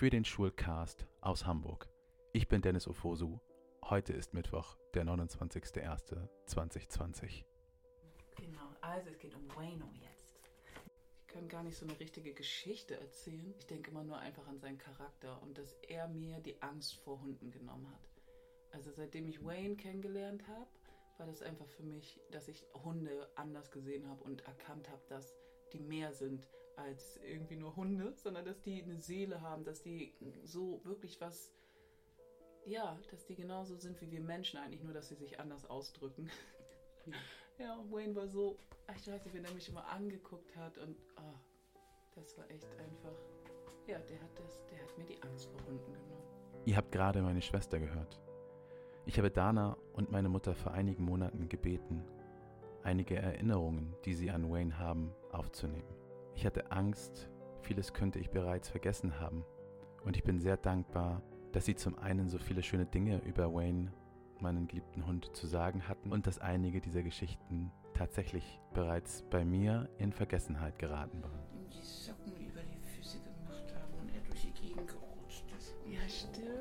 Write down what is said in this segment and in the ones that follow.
für den Schulcast aus Hamburg. Ich bin Dennis Ofosu. Heute ist Mittwoch, der 29.01.2020. Genau, also es geht um Wayno jetzt. Ich kann gar nicht so eine richtige Geschichte erzählen. Ich denke immer nur einfach an seinen Charakter und dass er mir die Angst vor Hunden genommen hat. Also seitdem ich Wayne kennengelernt habe, war das einfach für mich, dass ich Hunde anders gesehen habe und erkannt habe, dass die mehr sind als irgendwie nur Hunde, sondern dass die eine Seele haben, dass die so wirklich was, ja, dass die genauso sind wie wir Menschen eigentlich, nur dass sie sich anders ausdrücken. Ja, und Wayne war so, ich weiß nicht, wenn er mich immer angeguckt hat und oh, das war echt einfach, ja, der hat das, der hat mir die Angst vor Hunden genommen. Ihr habt gerade meine Schwester gehört. Ich habe Dana und meine Mutter vor einigen Monaten gebeten, einige Erinnerungen, die sie an Wayne haben, aufzunehmen. Ich hatte Angst, vieles könnte ich bereits vergessen haben. Und ich bin sehr dankbar, dass sie zum einen so viele schöne Dinge über Wayne, meinen geliebten Hund, zu sagen hatten und dass einige dieser Geschichten tatsächlich bereits bei mir in Vergessenheit geraten waren. ihm die Socken über die Füße gemacht haben und er durch die Gegend gerutscht ist. Ja, stimmt.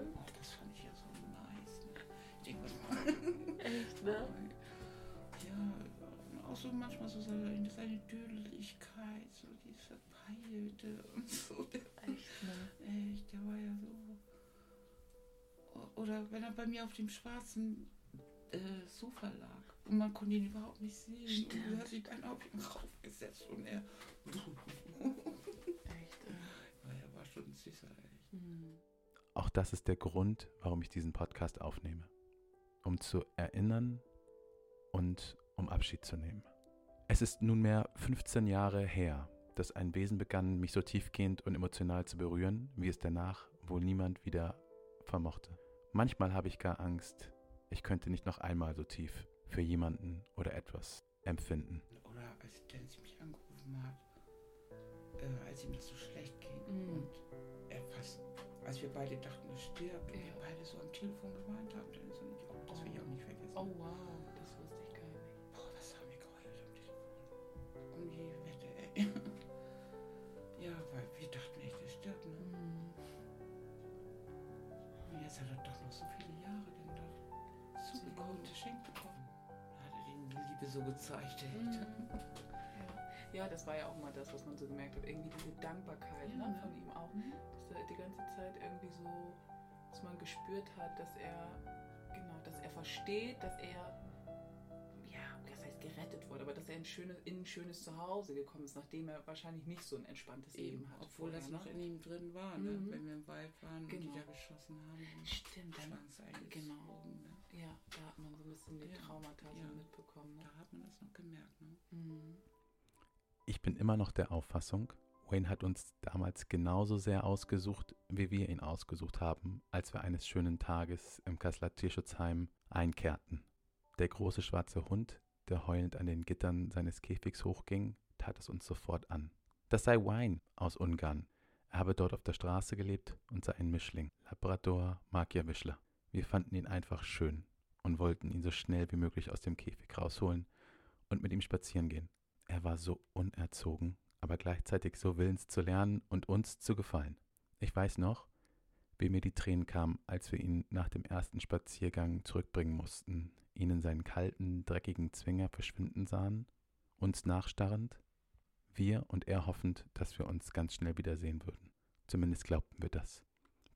Auch so manchmal so seine, seine Dödeligkeit, so dieses Verpeilte und so. Der, Echt, ne? echt, der war ja so. Oder wenn er bei mir auf dem schwarzen äh, Sofa lag und man konnte ihn überhaupt nicht sehen. Und Stimmt. du hast sich dann auf ihn raufgesetzt und er. Echt, äh. Ja, er war schon süßer, echt. Hm. Auch das ist der Grund, warum ich diesen Podcast aufnehme. Um zu erinnern und um Abschied zu nehmen. Es ist nunmehr 15 Jahre her, dass ein Wesen begann, mich so tiefgehend und emotional zu berühren, wie es danach wohl niemand wieder vermochte. Manchmal habe ich gar Angst, ich könnte nicht noch einmal so tief für jemanden oder etwas empfinden. Oder als Dennis mich angerufen hat, äh, als ihm das so schlecht ging. Mhm. Und er fast, als wir beide dachten, er stirbt, und Ja. wir beide so am Telefon geweint haben, Dennis und ich, oh, das will ich auch nicht vergessen. Oh wow, noch so viele Jahre denn da zugekommen, geschenkt bekommen. Da hat er den die Liebe so gezeigt, ey. Mhm. Ja. das war ja auch mal das, was man so gemerkt hat. Irgendwie diese Dankbarkeit Ja, ne, ne? von ihm auch. Mhm. Dass er die ganze Zeit irgendwie so, dass man gespürt hat, dass er, genau, dass er versteht, dass er, gerettet wurde, aber dass er in, schöne, in ein schönes Zuhause gekommen ist, nachdem er wahrscheinlich nicht so ein entspanntes Eben, Leben hatte. obwohl das noch ne? in ihm drin war, ne? Mhm. wenn wir im Wald waren und die Genau. da geschossen haben. und Stimmt, dann, genau. Ne? Ja, da hat man so ein bisschen die Ja, Traumata so ja. mitbekommen. Ne? Da hat man das noch gemerkt. Ne? Mhm. Ich bin immer noch der Auffassung, Wayne hat uns damals genauso sehr ausgesucht, wie wir ihn ausgesucht haben, als wir eines schönen Tages im Kasseler Tierschutzheim einkehrten. Der große schwarze Hund, der heulend an den Gittern seines Käfigs hochging, tat es uns sofort an. Das sei Wayne aus Ungarn. Er habe dort auf der Straße gelebt und sei ein Mischling, Labrador, Magierwischler. Wir fanden ihn einfach schön und wollten ihn so schnell wie möglich aus dem Käfig rausholen und mit ihm spazieren gehen. Er war so unerzogen, aber gleichzeitig so willens zu lernen und uns zu gefallen. Ich weiß noch, wie mir die Tränen kamen, als wir ihn nach dem ersten Spaziergang zurückbringen mussten, ihn in seinen kalten, dreckigen Zwinger verschwinden sahen, uns nachstarrend, wir und er hoffend, dass wir uns ganz schnell wiedersehen würden. Zumindest glaubten wir das.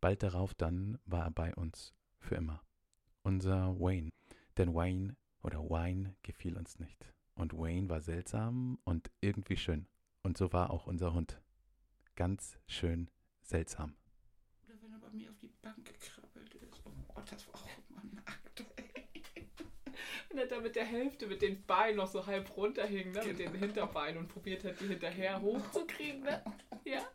Bald darauf dann war er bei uns, für immer. Unser Wayne. Denn Wayne oder Wine gefiel uns nicht. Und Wayne war seltsam und irgendwie schön. Und so war auch unser Hund. Ganz schön seltsam. Oder wenn er bei mir auf die Bank gekrabbelt ist. Oh Gott, das war auch immer nackt. ey. Und er da mit der Hälfte mit den Beinen noch so halb runterhing, ne? mit Genau. den Hinterbeinen und probiert hat, die hinterher hochzukriegen. Ne? Ja.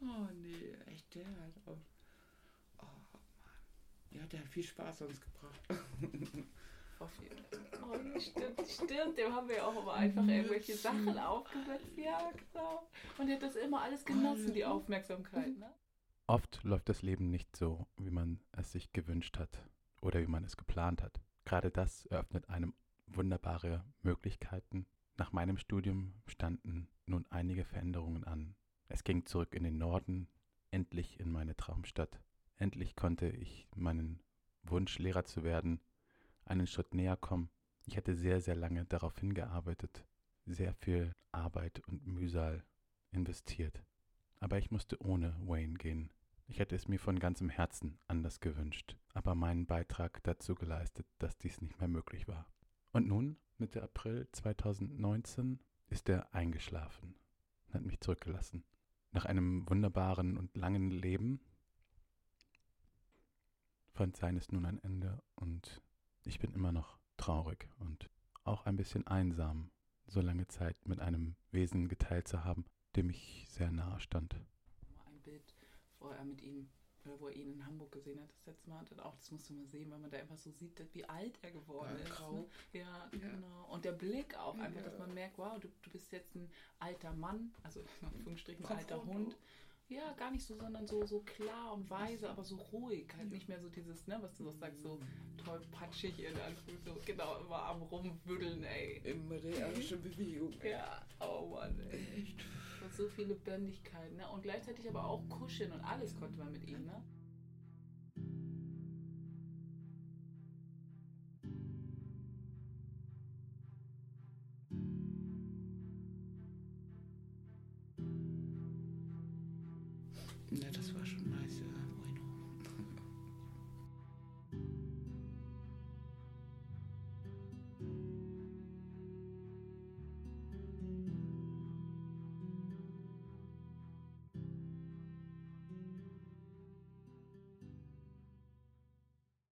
Oh nee, echt, der hat auch. Oh Mann. Ja, der hat viel Spaß uns gebracht. Auf jeden Fall. Oh, ja, stimmt, stimmt. Dem haben wir ja auch immer einfach irgendwelche Sachen aufgesetzt. Ja, genau. Und er hat das immer alles genossen, die Aufmerksamkeit. Ne? Oft läuft das Leben nicht so, wie man es sich gewünscht hat oder wie man es geplant hat. Gerade das eröffnet einem wunderbare Möglichkeiten. Nach meinem Studium standen nun einige Veränderungen an Es ging zurück in den Norden, endlich in meine Traumstadt. Endlich konnte ich meinen Wunsch, Lehrer zu werden, einen Schritt näher kommen. Ich hatte sehr, sehr lange darauf hingearbeitet, sehr viel Arbeit und Mühsal investiert. Aber ich musste ohne Wayne gehen. Ich hätte es mir von ganzem Herzen anders gewünscht, aber meinen Beitrag dazu geleistet, dass dies nicht mehr möglich war. Und nun, Mitte April 2019, ist er eingeschlafen und hat mich zurückgelassen. Nach einem wunderbaren und langen Leben fand seines nun ein Ende und ich bin immer noch traurig und auch ein bisschen einsam, so lange Zeit mit einem Wesen geteilt zu haben, dem ich sehr nahe stand. Wo er mit ihm, oder wo er ihn in Hamburg gesehen hat, das letzte Mal, und auch das musst du mal sehen, weil man da einfach so sieht, wie alt er geworden Ja, ist. Ne? Ja, Ja. genau. Und der Blick auch einfach, Ja. dass man merkt, wow, du, du bist jetzt ein alter Mann, also in Anführungsstrichen ein alter und Hund. Ja, gar nicht so, sondern so, so klar und weise, aber so ruhig. Halt nicht mehr so dieses, ne, was du so sagst, so tollpatschig in so genau, immer am Rumwüddeln, ey. Immer erste Bewegung. Ja, oh Mann, ey. So viele Lebendigkeit, ne? Und gleichzeitig aber auch kuscheln und alles konnte man mit ihm, ne? Ja, das war schon nice, ja.